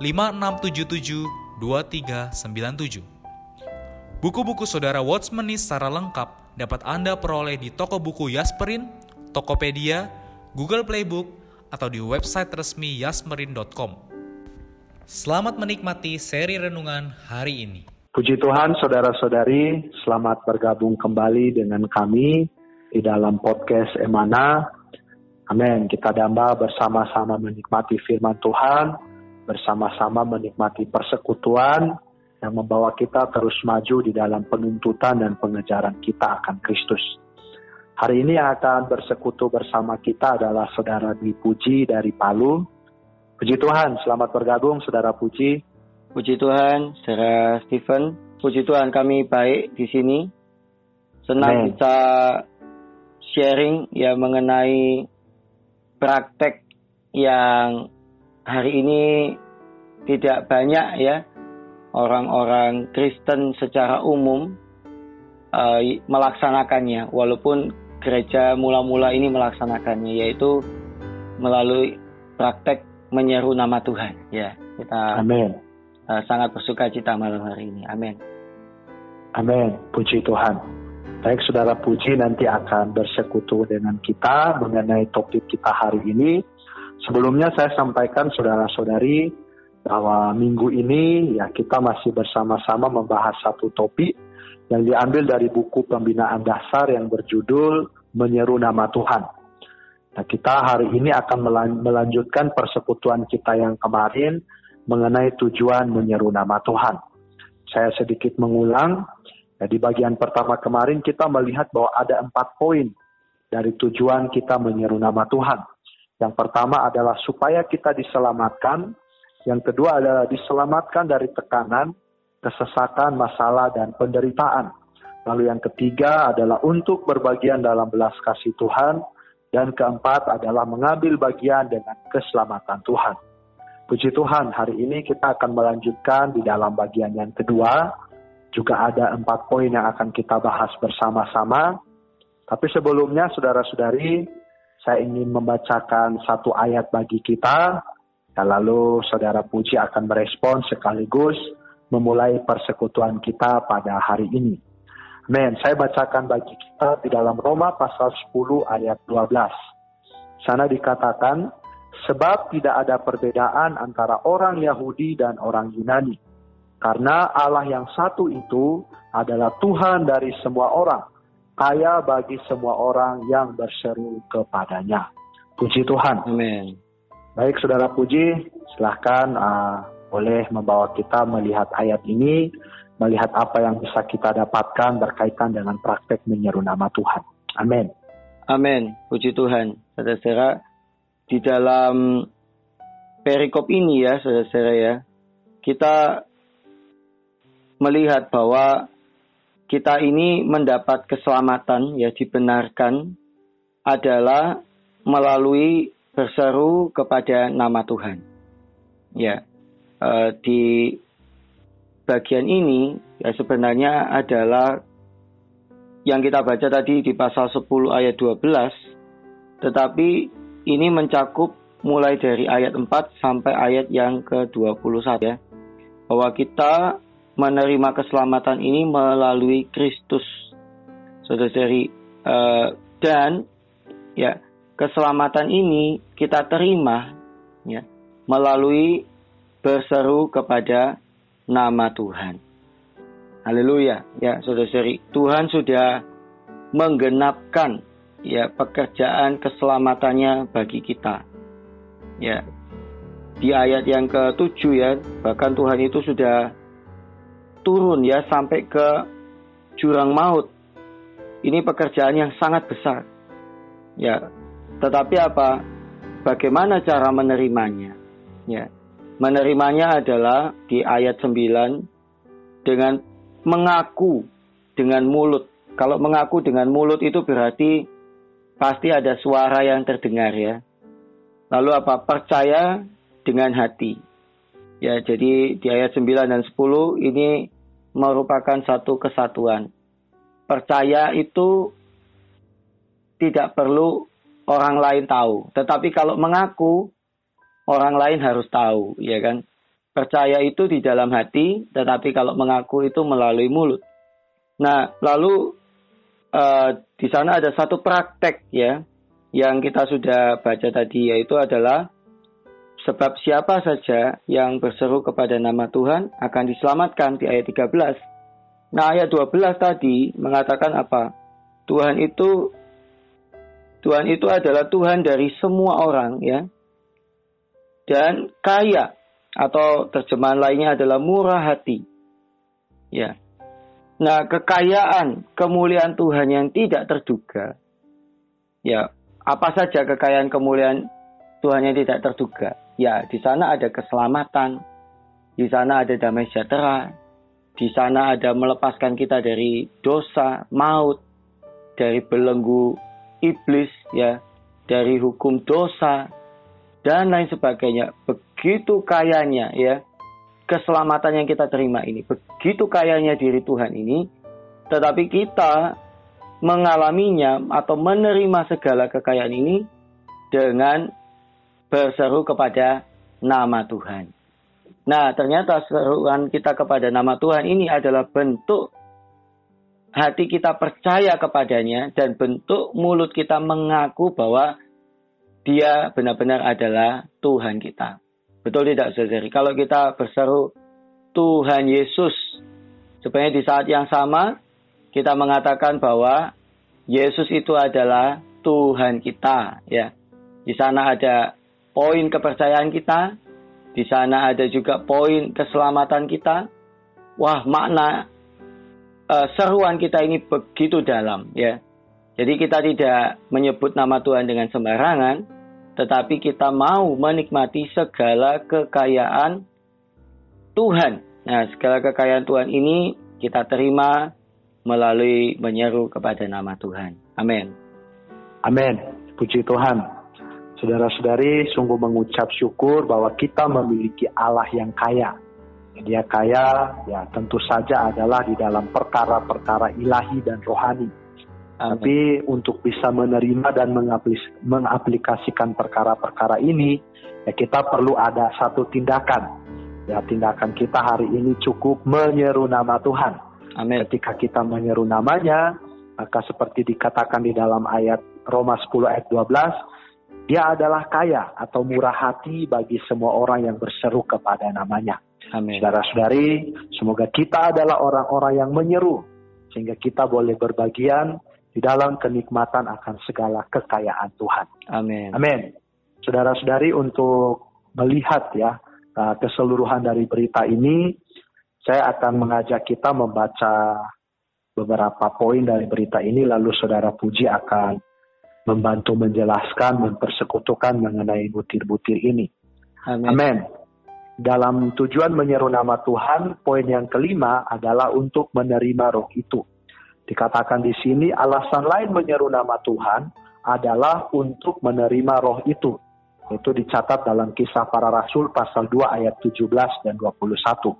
5677 2397. Buku-buku saudara Watchmeni secara lengkap dapat Anda peroleh di toko buku Yasmerin, Tokopedia, Google Playbook, atau di website resmi yasmerin.com. Selamat menikmati seri renungan hari ini. Puji Tuhan, saudara-saudari, selamat bergabung kembali dengan kami di dalam podcast Emana. Amin. Kita damba bersama-sama menikmati firman Tuhan bersama-sama menikmati persekutuan yang membawa kita terus maju di dalam penuntutan dan pengejaran kita akan Kristus. Hari ini yang akan bersekutu bersama kita adalah Saudara Dwi Puji dari Palu. Puji Tuhan, selamat bergabung Saudara Puji. Puji Tuhan, Saudara Stephen. Puji Tuhan kami baik di sini. Senang Amen. bisa sharing ya mengenai praktek yang hari ini tidak banyak ya orang-orang Kristen secara umum uh, melaksanakannya. Walaupun gereja mula-mula ini melaksanakannya yaitu melalui praktek menyeru nama Tuhan. Ya kita Amin. Uh, sangat bersuka cita malam hari ini. Amin. Amin. Puji Tuhan. Baik saudara puji nanti akan bersekutu dengan kita mengenai topik kita hari ini Sebelumnya saya sampaikan saudara-saudari bahwa minggu ini ya kita masih bersama-sama membahas satu topik yang diambil dari buku pembinaan dasar yang berjudul Menyeru Nama Tuhan. Nah, kita hari ini akan melanjutkan persekutuan kita yang kemarin mengenai tujuan menyeru nama Tuhan. Saya sedikit mengulang, ya, di bagian pertama kemarin kita melihat bahwa ada empat poin dari tujuan kita menyeru nama Tuhan. Yang pertama adalah supaya kita diselamatkan. Yang kedua adalah diselamatkan dari tekanan, kesesakan, masalah, dan penderitaan. Lalu yang ketiga adalah untuk berbagian dalam belas kasih Tuhan. Dan keempat adalah mengambil bagian dengan keselamatan Tuhan. Puji Tuhan, hari ini kita akan melanjutkan di dalam bagian yang kedua. Juga ada empat poin yang akan kita bahas bersama-sama. Tapi sebelumnya, saudara-saudari, saya ingin membacakan satu ayat bagi kita, dan lalu saudara Puji akan merespon sekaligus memulai persekutuan kita pada hari ini. Amin. Saya bacakan bagi kita di dalam Roma pasal 10 ayat 12. Sana dikatakan, sebab tidak ada perbedaan antara orang Yahudi dan orang Yunani. Karena Allah yang satu itu adalah Tuhan dari semua orang, kaya bagi semua orang yang berseru kepadanya. Puji Tuhan. Amin. Baik, saudara Puji, silahkan uh, boleh membawa kita melihat ayat ini, melihat apa yang bisa kita dapatkan berkaitan dengan praktek menyeru nama Tuhan. Amin. Amin. Puji Tuhan. Saudara-saudara, di dalam perikop ini ya, saudara-saudara ya, kita melihat bahwa kita ini mendapat keselamatan ya dibenarkan adalah melalui berseru kepada nama Tuhan. Ya, eh, di bagian ini ya sebenarnya adalah yang kita baca tadi di pasal 10 ayat 12, tetapi ini mencakup mulai dari ayat 4 sampai ayat yang ke-21 ya. Bahwa kita menerima keselamatan ini melalui Kristus, saudara-saudari. Uh, dan ya keselamatan ini kita terima ya melalui berseru kepada nama Tuhan. Haleluya. Ya, saudara-saudari, Tuhan sudah menggenapkan ya pekerjaan keselamatannya bagi kita. Ya. Di ayat yang ke-7 ya, bahkan Tuhan itu sudah turun ya sampai ke jurang maut. Ini pekerjaan yang sangat besar. Ya. Tetapi apa? Bagaimana cara menerimanya? Ya. Menerimanya adalah di ayat 9 dengan mengaku dengan mulut. Kalau mengaku dengan mulut itu berarti pasti ada suara yang terdengar ya. Lalu apa? Percaya dengan hati. Ya, jadi di ayat 9 dan 10 ini merupakan satu kesatuan. Percaya itu tidak perlu orang lain tahu, tetapi kalau mengaku orang lain harus tahu, ya kan? Percaya itu di dalam hati, tetapi kalau mengaku itu melalui mulut. Nah, lalu uh, di sana ada satu praktek ya yang kita sudah baca tadi yaitu adalah sebab siapa saja yang berseru kepada nama Tuhan akan diselamatkan di ayat 13. Nah, ayat 12 tadi mengatakan apa? Tuhan itu Tuhan itu adalah Tuhan dari semua orang ya. Dan kaya atau terjemahan lainnya adalah murah hati. Ya. Nah, kekayaan, kemuliaan Tuhan yang tidak terduga. Ya, apa saja kekayaan kemuliaan Tuhan yang tidak terduga? Ya, di sana ada keselamatan, di sana ada damai sejahtera, di sana ada melepaskan kita dari dosa, maut, dari belenggu iblis, ya, dari hukum dosa, dan lain sebagainya. Begitu kayanya, ya, keselamatan yang kita terima ini. Begitu kayanya diri Tuhan ini, tetapi kita mengalaminya atau menerima segala kekayaan ini dengan berseru kepada nama Tuhan. Nah, ternyata seruan kita kepada nama Tuhan ini adalah bentuk hati kita percaya kepadanya dan bentuk mulut kita mengaku bahwa dia benar-benar adalah Tuhan kita. Betul tidak saudari? Kalau kita berseru Tuhan Yesus, sebenarnya di saat yang sama kita mengatakan bahwa Yesus itu adalah Tuhan kita, ya. Di sana ada poin kepercayaan kita, di sana ada juga poin keselamatan kita. Wah, makna uh, seruan kita ini begitu dalam, ya. Jadi kita tidak menyebut nama Tuhan dengan sembarangan, tetapi kita mau menikmati segala kekayaan Tuhan. Nah, segala kekayaan Tuhan ini kita terima melalui menyeru kepada nama Tuhan. Amin. Amin. Puji Tuhan. Saudara-saudari, sungguh mengucap syukur bahwa kita memiliki Allah yang kaya. Dia kaya, ya tentu saja adalah di dalam perkara-perkara ilahi dan rohani tapi untuk bisa menerima dan mengaplikasikan perkara-perkara ini, ya kita perlu ada satu tindakan. Ya, tindakan kita hari ini cukup menyeru nama Tuhan. Amin. Ketika kita menyeru namanya, maka seperti dikatakan di dalam ayat Roma 10 ayat 12, dia adalah kaya atau murah hati bagi semua orang yang berseru kepada namanya. Amin. Saudara-saudari, semoga kita adalah orang-orang yang menyeru sehingga kita boleh berbagian di dalam kenikmatan akan segala kekayaan Tuhan. Amin. Amin. Saudara-saudari untuk melihat ya uh, keseluruhan dari berita ini, saya akan mengajak kita membaca beberapa poin dari berita ini, lalu saudara Puji akan membantu menjelaskan, mempersekutukan mengenai butir-butir ini. Amin. Amin. Dalam tujuan menyeru nama Tuhan, poin yang kelima adalah untuk menerima roh itu. Dikatakan di sini alasan lain menyeru nama Tuhan adalah untuk menerima roh itu. Itu dicatat dalam kisah para rasul pasal 2 ayat 17 dan 21.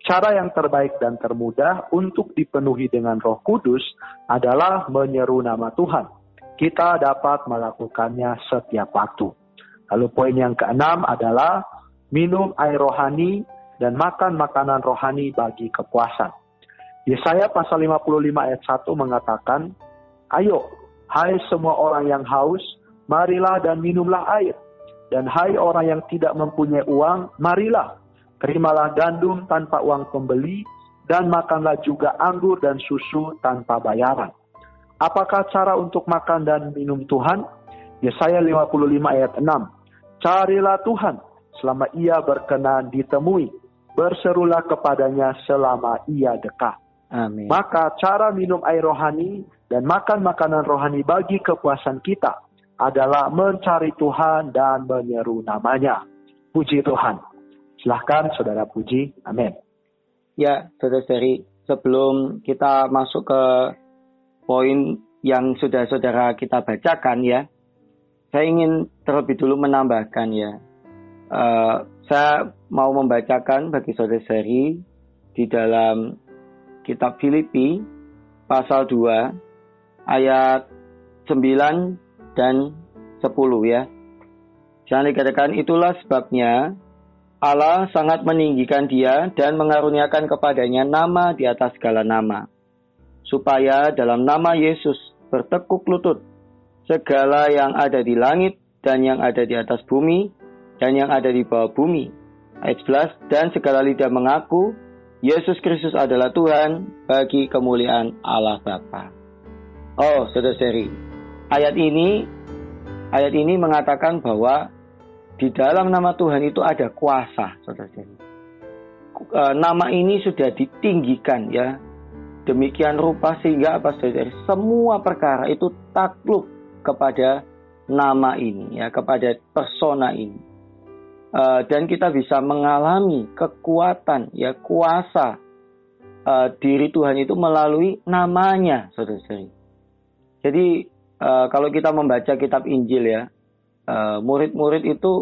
Cara yang terbaik dan termudah untuk dipenuhi dengan roh kudus adalah menyeru nama Tuhan. Kita dapat melakukannya setiap waktu. Lalu poin yang keenam adalah minum air rohani dan makan makanan rohani bagi kepuasan. Yesaya pasal 55 ayat 1 mengatakan, Ayo, hai semua orang yang haus, marilah dan minumlah air. Dan hai orang yang tidak mempunyai uang, marilah, Terimalah gandum tanpa uang pembeli, dan makanlah juga anggur dan susu tanpa bayaran. Apakah cara untuk makan dan minum Tuhan? Yesaya 55 ayat 6. Carilah Tuhan selama ia berkenan ditemui. Berserulah kepadanya selama ia dekat. Amin. Maka cara minum air rohani dan makan makanan rohani bagi kepuasan kita adalah mencari Tuhan dan menyeru namanya. Puji Tuhan. Silahkan saudara puji. Amin. Ya, saudara seri, sebelum kita masuk ke poin yang sudah saudara kita bacakan ya, saya ingin terlebih dulu menambahkan ya. Uh, saya mau membacakan bagi saudara seri di dalam kitab Filipi pasal 2 ayat 9 dan 10 ya. Jangan dikatakan itulah sebabnya Allah sangat meninggikan dia dan mengaruniakan kepadanya nama di atas segala nama. Supaya dalam nama Yesus bertekuk lutut segala yang ada di langit dan yang ada di atas bumi dan yang ada di bawah bumi. Ayat 11, dan segala lidah mengaku Yesus Kristus adalah Tuhan bagi kemuliaan Allah Bapa. Oh, saudara seri, ayat ini ayat ini mengatakan bahwa di dalam nama Tuhan itu ada kuasa, saudara e, Nama ini sudah ditinggikan ya. Demikian rupa sehingga apa saudara? Semua perkara itu takluk kepada nama ini ya, kepada persona ini. Uh, dan kita bisa mengalami kekuatan ya kuasa uh, diri Tuhan itu melalui namanya saudara-saudari. Jadi uh, kalau kita membaca kitab Injil ya murid-murid uh, itu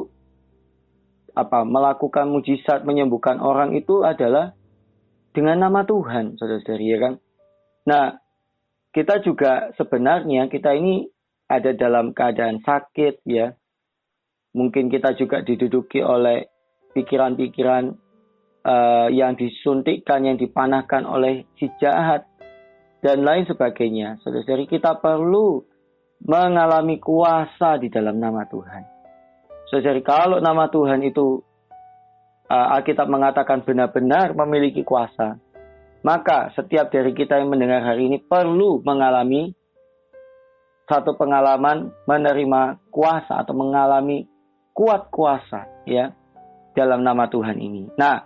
apa melakukan mujizat menyembuhkan orang itu adalah dengan nama Tuhan, saudara-saudari ya kan. Nah, kita juga sebenarnya kita ini ada dalam keadaan sakit ya. Mungkin kita juga diduduki oleh pikiran-pikiran uh, yang disuntikkan, yang dipanahkan oleh si jahat dan lain sebagainya. Saudara-saudari kita perlu mengalami kuasa di dalam nama Tuhan. Jadi kalau nama Tuhan itu Alkitab mengatakan benar-benar memiliki kuasa, maka setiap dari kita yang mendengar hari ini perlu mengalami satu pengalaman menerima kuasa atau mengalami kuat kuasa ya dalam nama Tuhan ini. Nah,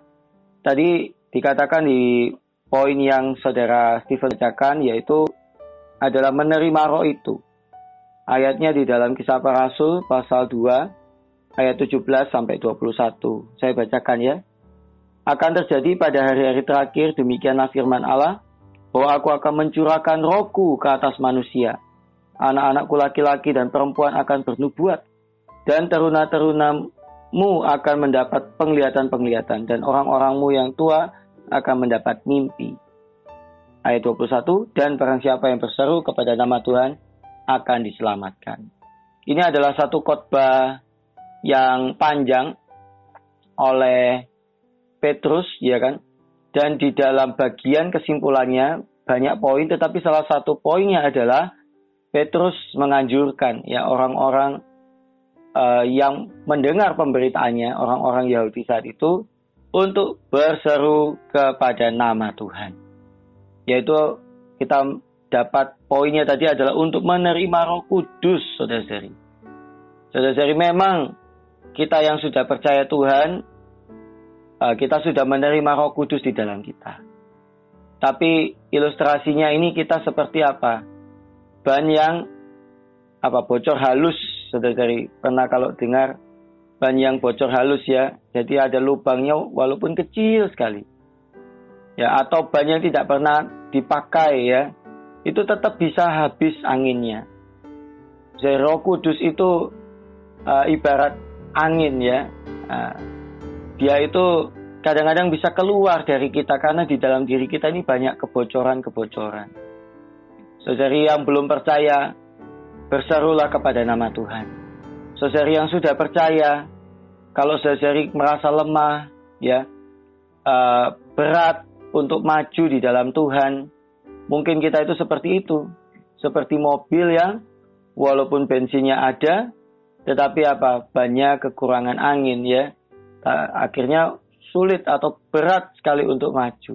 tadi dikatakan di poin yang saudara Stephen bacakan yaitu adalah menerima roh itu. Ayatnya di dalam kisah para rasul pasal 2 ayat 17 sampai 21. Saya bacakan ya. Akan terjadi pada hari-hari terakhir demikianlah firman Allah bahwa aku akan mencurahkan rohku ke atas manusia. Anak-anakku laki-laki dan perempuan akan bernubuat dan teruna-terunamu akan mendapat penglihatan-penglihatan dan orang-orangmu yang tua akan mendapat mimpi. Ayat 21, dan barang siapa yang berseru kepada nama Tuhan, akan diselamatkan. Ini adalah satu khotbah yang panjang oleh Petrus, ya kan? Dan di dalam bagian kesimpulannya banyak poin, tetapi salah satu poinnya adalah Petrus menganjurkan ya orang-orang uh, yang mendengar pemberitaannya, orang-orang Yahudi saat itu untuk berseru kepada nama Tuhan. Yaitu kita dapat poinnya tadi adalah untuk menerima Roh Kudus, saudara-saudari. Saudara-saudari, memang kita yang sudah percaya Tuhan, eh, kita sudah menerima Roh Kudus di dalam kita. Tapi ilustrasinya ini kita seperti apa? Ban yang apa bocor halus, saudara-saudari. Pernah kalau dengar ban yang bocor halus ya, jadi ada lubangnya walaupun kecil sekali. Ya, atau ban yang tidak pernah dipakai ya, itu tetap bisa habis anginnya. Jadi roh kudus itu uh, ibarat angin ya. Uh, dia itu kadang-kadang bisa keluar dari kita karena di dalam diri kita ini banyak kebocoran-kebocoran. Saudari yang belum percaya, berserulah kepada nama Tuhan. Saudari yang sudah percaya, kalau saudari merasa lemah, ya, uh, berat untuk maju di dalam Tuhan, Mungkin kita itu seperti itu. Seperti mobil yang walaupun bensinnya ada, tetapi apa? Banyak kekurangan angin ya. Akhirnya sulit atau berat sekali untuk maju.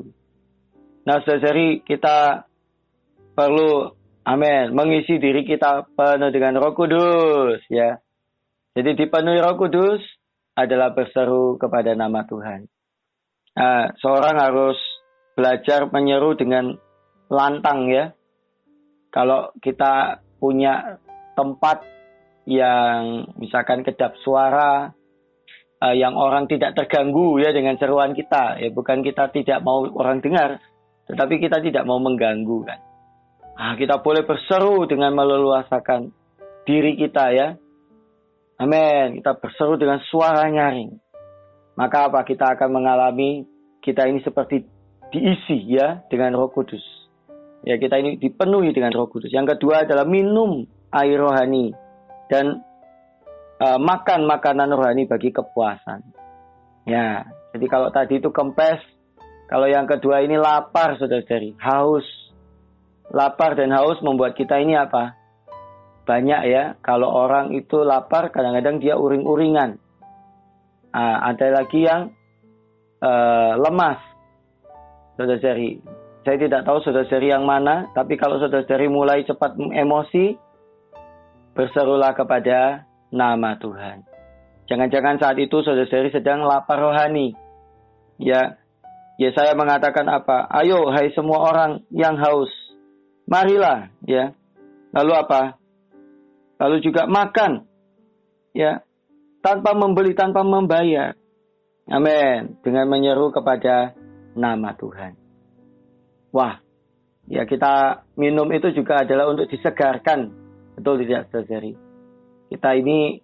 Nah, saudari kita perlu amin mengisi diri kita penuh dengan Roh Kudus ya. Jadi dipenuhi Roh Kudus adalah berseru kepada nama Tuhan. Nah, seorang harus belajar menyeru dengan lantang ya. Kalau kita punya tempat yang misalkan kedap suara uh, yang orang tidak terganggu ya dengan seruan kita ya bukan kita tidak mau orang dengar tetapi kita tidak mau mengganggu kan. Nah, kita boleh berseru dengan meleluasakan diri kita ya. Amin. Kita berseru dengan suara nyaring. Maka apa kita akan mengalami kita ini seperti diisi ya dengan Roh Kudus. Ya, kita ini dipenuhi dengan Roh Kudus. Yang kedua adalah minum air rohani dan uh, makan makanan rohani bagi kepuasan. Ya, jadi kalau tadi itu kempes, kalau yang kedua ini lapar, saudara-saudari, haus. Lapar dan haus membuat kita ini apa? Banyak ya, kalau orang itu lapar, kadang-kadang dia uring-uringan. Nah, ada lagi yang uh, lemas, saudara-saudari. Saya tidak tahu saudara-saudari yang mana, tapi kalau saudara-saudari mulai cepat emosi, berserulah kepada nama Tuhan. Jangan-jangan saat itu saudara-saudari sedang lapar rohani. Ya, ya saya mengatakan apa? Ayo, hai semua orang yang haus, marilah, ya. Lalu apa? Lalu juga makan, ya, tanpa membeli, tanpa membayar. Amin. Dengan menyeru kepada nama Tuhan. Wah, ya kita minum itu juga adalah untuk disegarkan. Betul tidak, saudari? Kita ini,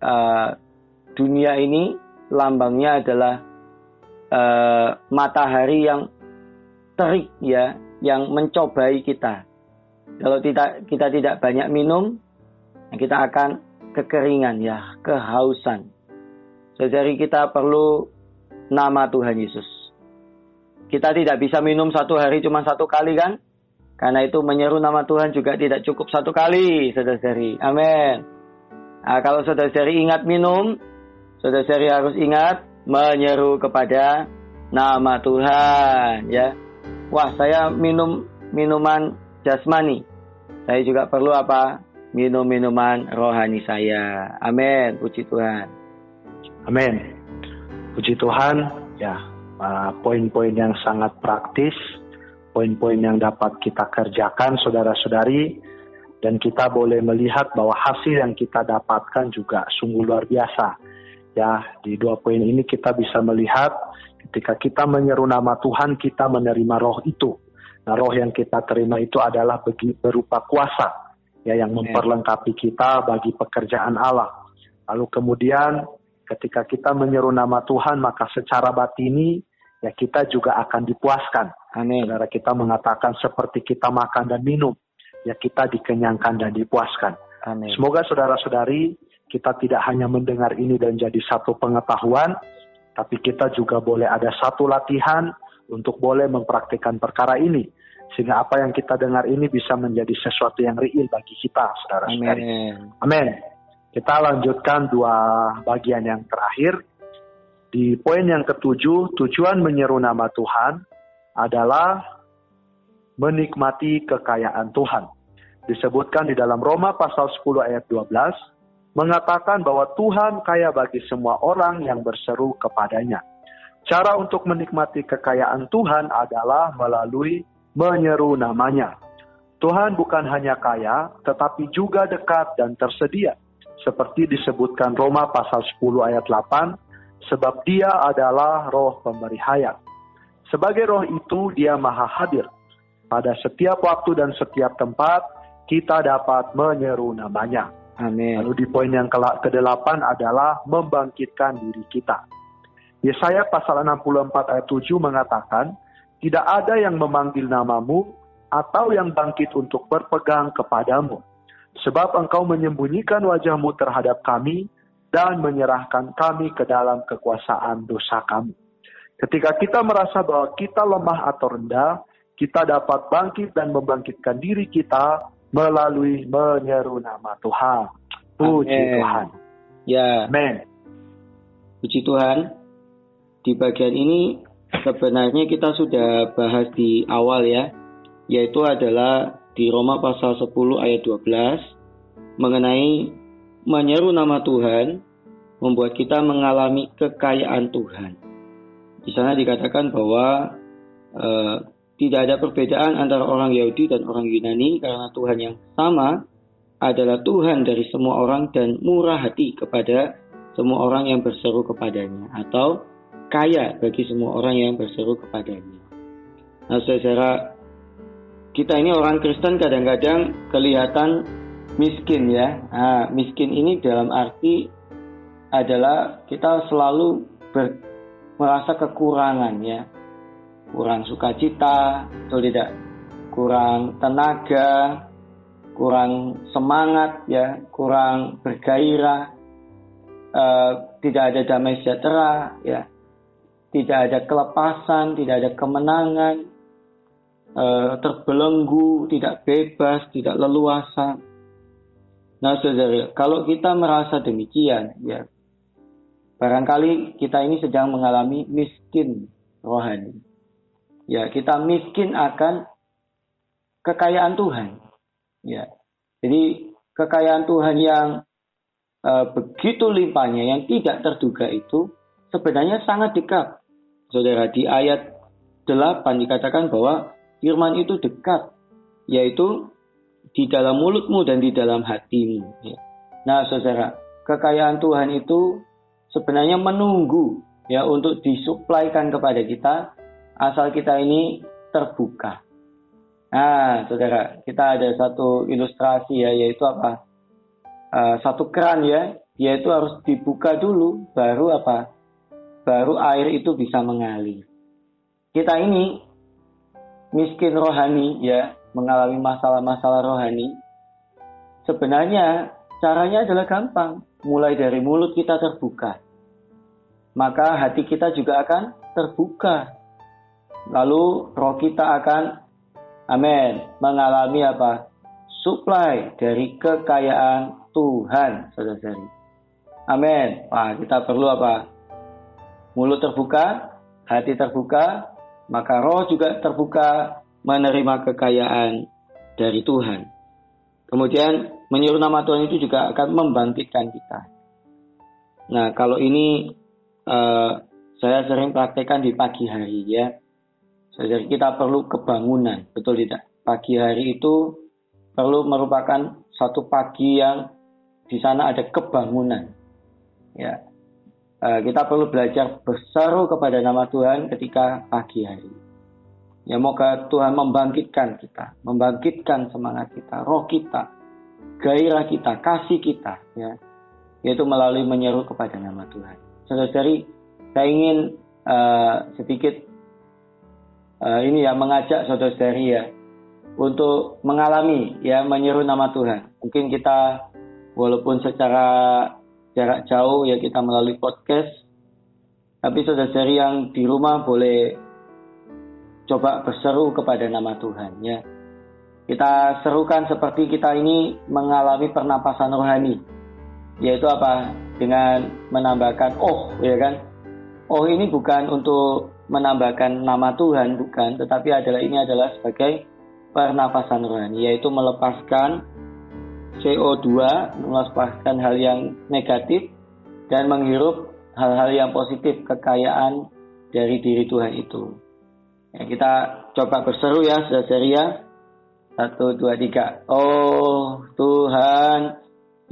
uh, dunia ini lambangnya adalah uh, matahari yang terik ya, yang mencobai kita. Kalau tidak kita tidak banyak minum, kita akan kekeringan ya, kehausan. Saudari kita perlu nama Tuhan Yesus. Kita tidak bisa minum satu hari cuma satu kali kan? Karena itu menyeru nama Tuhan juga tidak cukup satu kali, saudara-saudari. Amin. Nah, kalau saudara-saudari ingat minum, saudara-saudari harus ingat menyeru kepada nama Tuhan, ya. Wah, saya minum minuman jasmani. Saya juga perlu apa? Minum minuman rohani saya. Amin. Puji Tuhan. Amin. Puji Tuhan. Ya, uh, poin-poin yang sangat praktis, poin-poin yang dapat kita kerjakan, saudara-saudari, dan kita boleh melihat bahwa hasil yang kita dapatkan juga sungguh luar biasa. Ya, di dua poin ini kita bisa melihat ketika kita menyeru nama Tuhan, kita menerima roh itu. Nah, roh yang kita terima itu adalah berupa kuasa, ya, yang memperlengkapi kita bagi pekerjaan Allah. Lalu kemudian ketika kita menyeru nama Tuhan, maka secara batini ya kita juga akan dipuaskan. Amin. Saudara kita mengatakan seperti kita makan dan minum, ya kita dikenyangkan dan dipuaskan. Amin. Semoga saudara-saudari kita tidak hanya mendengar ini dan jadi satu pengetahuan, tapi kita juga boleh ada satu latihan untuk boleh mempraktikkan perkara ini. Sehingga apa yang kita dengar ini bisa menjadi sesuatu yang real bagi kita, saudara-saudari. Amin. Amin. Kita lanjutkan dua bagian yang terakhir. Di poin yang ketujuh, tujuan menyeru nama Tuhan adalah menikmati kekayaan Tuhan. Disebutkan di dalam Roma pasal 10 ayat 12, mengatakan bahwa Tuhan kaya bagi semua orang yang berseru kepadanya. Cara untuk menikmati kekayaan Tuhan adalah melalui menyeru namanya. Tuhan bukan hanya kaya, tetapi juga dekat dan tersedia seperti disebutkan Roma pasal 10 ayat 8, sebab dia adalah roh pemberi hayat. Sebagai roh itu dia maha hadir. Pada setiap waktu dan setiap tempat kita dapat menyeru namanya. Amin. Lalu di poin yang ke-8 adalah membangkitkan diri kita. Yesaya pasal 64 ayat 7 mengatakan, tidak ada yang memanggil namamu atau yang bangkit untuk berpegang kepadamu sebab engkau menyembunyikan wajahmu terhadap kami dan menyerahkan kami ke dalam kekuasaan dosa kami. Ketika kita merasa bahwa kita lemah atau rendah, kita dapat bangkit dan membangkitkan diri kita melalui menyeru nama Tuhan. Puji Amen. Tuhan. Ya. Amen. Puji Tuhan. di bagian ini sebenarnya kita sudah bahas di awal ya, yaitu adalah di Roma pasal 10 ayat 12 mengenai menyeru nama Tuhan membuat kita mengalami kekayaan Tuhan. Di sana dikatakan bahwa uh, tidak ada perbedaan antara orang Yahudi dan orang Yunani karena Tuhan yang sama adalah Tuhan dari semua orang dan murah hati kepada semua orang yang berseru kepadanya atau kaya bagi semua orang yang berseru kepadanya. Nah, saudara, kita ini orang Kristen kadang-kadang kelihatan miskin ya. Nah, miskin ini dalam arti adalah kita selalu ber, merasa kekurangan ya. Kurang sukacita, atau tidak? Kurang tenaga, kurang semangat ya, kurang bergairah, uh, tidak ada damai sejahtera ya tidak ada kelepasan, tidak ada kemenangan, e, terbelenggu, tidak bebas, tidak leluasa. Nah, saudara, kalau kita merasa demikian, ya, barangkali kita ini sedang mengalami miskin rohani. Ya, kita miskin akan kekayaan Tuhan. Ya, jadi kekayaan Tuhan yang e, begitu limpahnya, yang tidak terduga itu sebenarnya sangat dekat Saudara, di ayat 8 dikatakan bahwa firman itu dekat, yaitu di dalam mulutmu dan di dalam hatimu. Ya. Nah, saudara, kekayaan Tuhan itu sebenarnya menunggu ya untuk disuplaikan kepada kita asal kita ini terbuka. Nah, saudara, kita ada satu ilustrasi ya, yaitu apa? Uh, satu keran ya, yaitu harus dibuka dulu, baru apa? baru air itu bisa mengalir. Kita ini miskin rohani ya, mengalami masalah-masalah rohani. Sebenarnya caranya adalah gampang, mulai dari mulut kita terbuka. Maka hati kita juga akan terbuka. Lalu roh kita akan amin, mengalami apa? Supply dari kekayaan Tuhan, saudara-saudari. Amin. Wah, kita perlu apa? mulut terbuka, hati terbuka, maka roh juga terbuka menerima kekayaan dari Tuhan. Kemudian menyuruh nama Tuhan itu juga akan membangkitkan kita. Nah kalau ini uh, saya sering praktekkan di pagi hari ya. Jadi kita perlu kebangunan, betul tidak? Pagi hari itu perlu merupakan satu pagi yang di sana ada kebangunan. Ya, Eh, kita perlu belajar berseru kepada nama Tuhan ketika pagi hari. Ya moga Tuhan membangkitkan kita, membangkitkan semangat kita, roh kita, gairah kita, kasih kita, ya, yaitu melalui menyeru kepada nama Tuhan. Saudari, saya ingin uh, sedikit uh, ini ya mengajak saudari ya untuk mengalami ya menyeru nama Tuhan. Mungkin kita walaupun secara jarak jauh ya kita melalui podcast. Tapi saudara-saudari yang di rumah boleh coba berseru kepada nama Tuhan ya. Kita serukan seperti kita ini mengalami pernapasan rohani. Yaitu apa? Dengan menambahkan oh ya kan. Oh ini bukan untuk menambahkan nama Tuhan bukan, tetapi adalah ini adalah sebagai pernapasan rohani yaitu melepaskan CO2 melepaskan hal yang negatif dan menghirup hal-hal yang positif kekayaan dari diri Tuhan itu. Ya, kita coba berseru ya saudara ya. Satu, dua, tiga. Oh Tuhan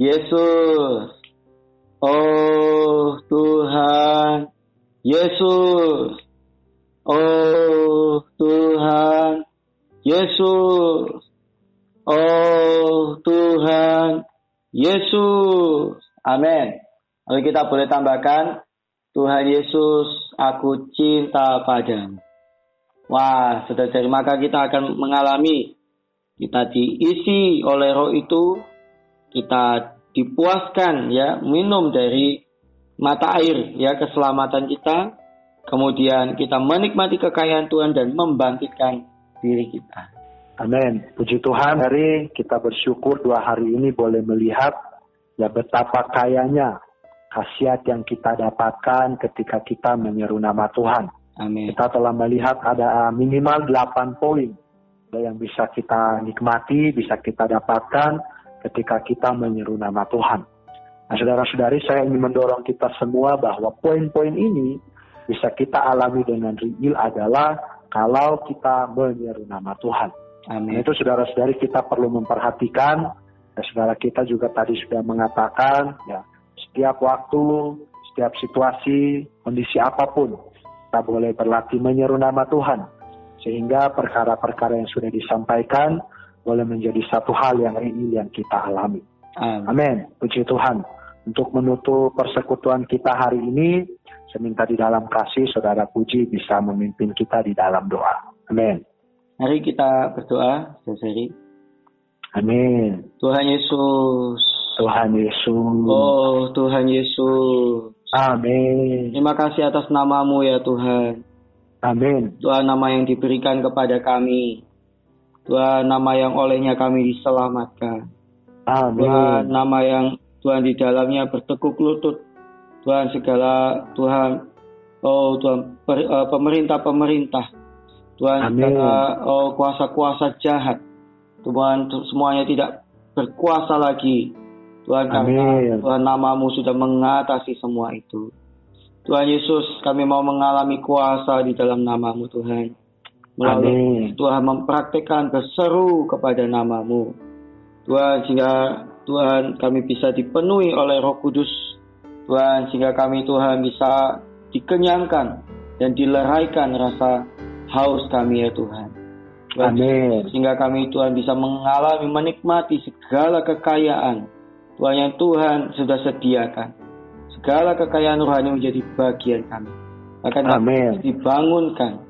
Yesus. Oh Tuhan Yesus. Oh Tuhan Yesus. Oh Tuhan Yesus. Amin. Lalu kita boleh tambahkan, Tuhan Yesus, aku cinta padamu. Wah, sudah dari maka kita akan mengalami kita diisi oleh roh itu, kita dipuaskan ya, minum dari mata air ya keselamatan kita, kemudian kita menikmati kekayaan Tuhan dan membangkitkan diri kita. Amin. Puji Tuhan, hari kita bersyukur dua hari ini boleh melihat ya betapa kayanya khasiat yang kita dapatkan ketika kita menyeru nama Tuhan. Amin. Kita telah melihat ada minimal 8 poin yang bisa kita nikmati, bisa kita dapatkan ketika kita menyeru nama Tuhan. Nah, saudara-saudari, saya ingin mendorong kita semua bahwa poin-poin ini bisa kita alami dengan real adalah kalau kita menyeru nama Tuhan. Amin. Nah, itu saudara-saudari kita perlu memperhatikan, ya, saudara kita juga tadi sudah mengatakan, ya setiap waktu, setiap situasi, kondisi apa pun, kita boleh berlatih menyeru nama Tuhan. Sehingga perkara-perkara yang sudah disampaikan boleh menjadi satu hal yang real yang kita alami. Amin. Puji Tuhan. Untuk menutup persekutuan kita hari ini, saya minta di dalam kasih saudara Puji bisa memimpin kita di dalam doa. Amin. Mari kita berdoa, Saudari. Amin. Tuhan Yesus. Tuhan Yesus. Oh, Tuhan Yesus. Amin. Terima kasih atas namamu ya Tuhan. Amin. Tuhan nama yang diberikan kepada kami. Tuhan nama yang olehnya kami diselamatkan. Amin. Tuhan nama yang Tuhan di dalamnya bertekuk lutut. Tuhan segala Tuhan oh Tuhan eh, pemerintah-pemerintah. Tuhan Amin. segala oh kuasa-kuasa jahat. Tuhan semuanya tidak berkuasa lagi. Tuhan karena Tuhan namamu sudah mengatasi semua itu. Tuhan Yesus kami mau mengalami kuasa di dalam namamu Tuhan. Melalui Amin. Tuhan mempraktekkan berseru kepada namamu. Tuhan sehingga Tuhan kami bisa dipenuhi oleh Roh Kudus. Tuhan sehingga kami Tuhan bisa dikenyangkan dan dileraikan rasa haus kami ya Tuhan. Tuhan Amin. Sehingga kami Tuhan bisa mengalami menikmati segala kekayaan Tuhan yang Tuhan sudah sediakan. Segala kekayaan rohani menjadi bagian kami. Bahkan kami dibangunkan.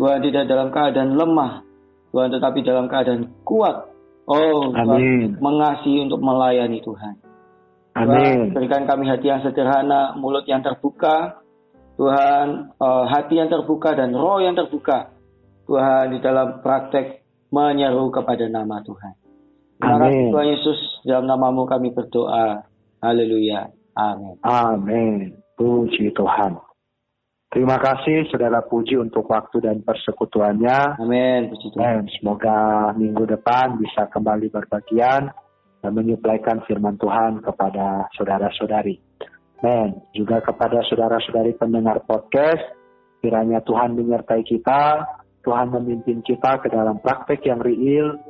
Tuhan tidak dalam keadaan lemah. Tuhan tetapi dalam keadaan kuat Oh, Amin. mengasihi untuk melayani Tuhan. Amin. Tuhan, berikan kami hati yang sederhana, mulut yang terbuka. Tuhan, uh, hati yang terbuka dan roh yang terbuka. Tuhan di dalam praktek menyeru kepada nama Tuhan. Terima kasih Tuhan Yesus, dalam namamu kami berdoa. Haleluya. Amin. Amin. Puji Tuhan. Terima kasih saudara Puji untuk waktu dan persekutuannya. Amin. Dan semoga minggu depan bisa kembali berbagian dan menyuplaikan firman Tuhan kepada saudara-saudari. Amin. Juga kepada saudara-saudari pendengar podcast, kiranya Tuhan menyertai kita, Tuhan memimpin kita ke dalam praktek yang real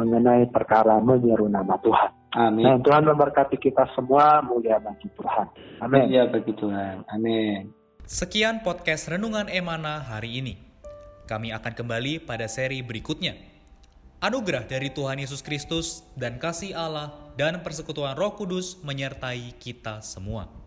mengenai perkara menyeru nama Tuhan. Amin. Dan Tuhan memberkati kita semua, mulia bagi Tuhan. Amin. Mulia bagi Tuhan. Amin. Sekian podcast Renungan Emana hari ini. Kami akan kembali pada seri berikutnya. Anugerah dari Tuhan Yesus Kristus dan kasih Allah dan persekutuan Roh Kudus menyertai kita semua.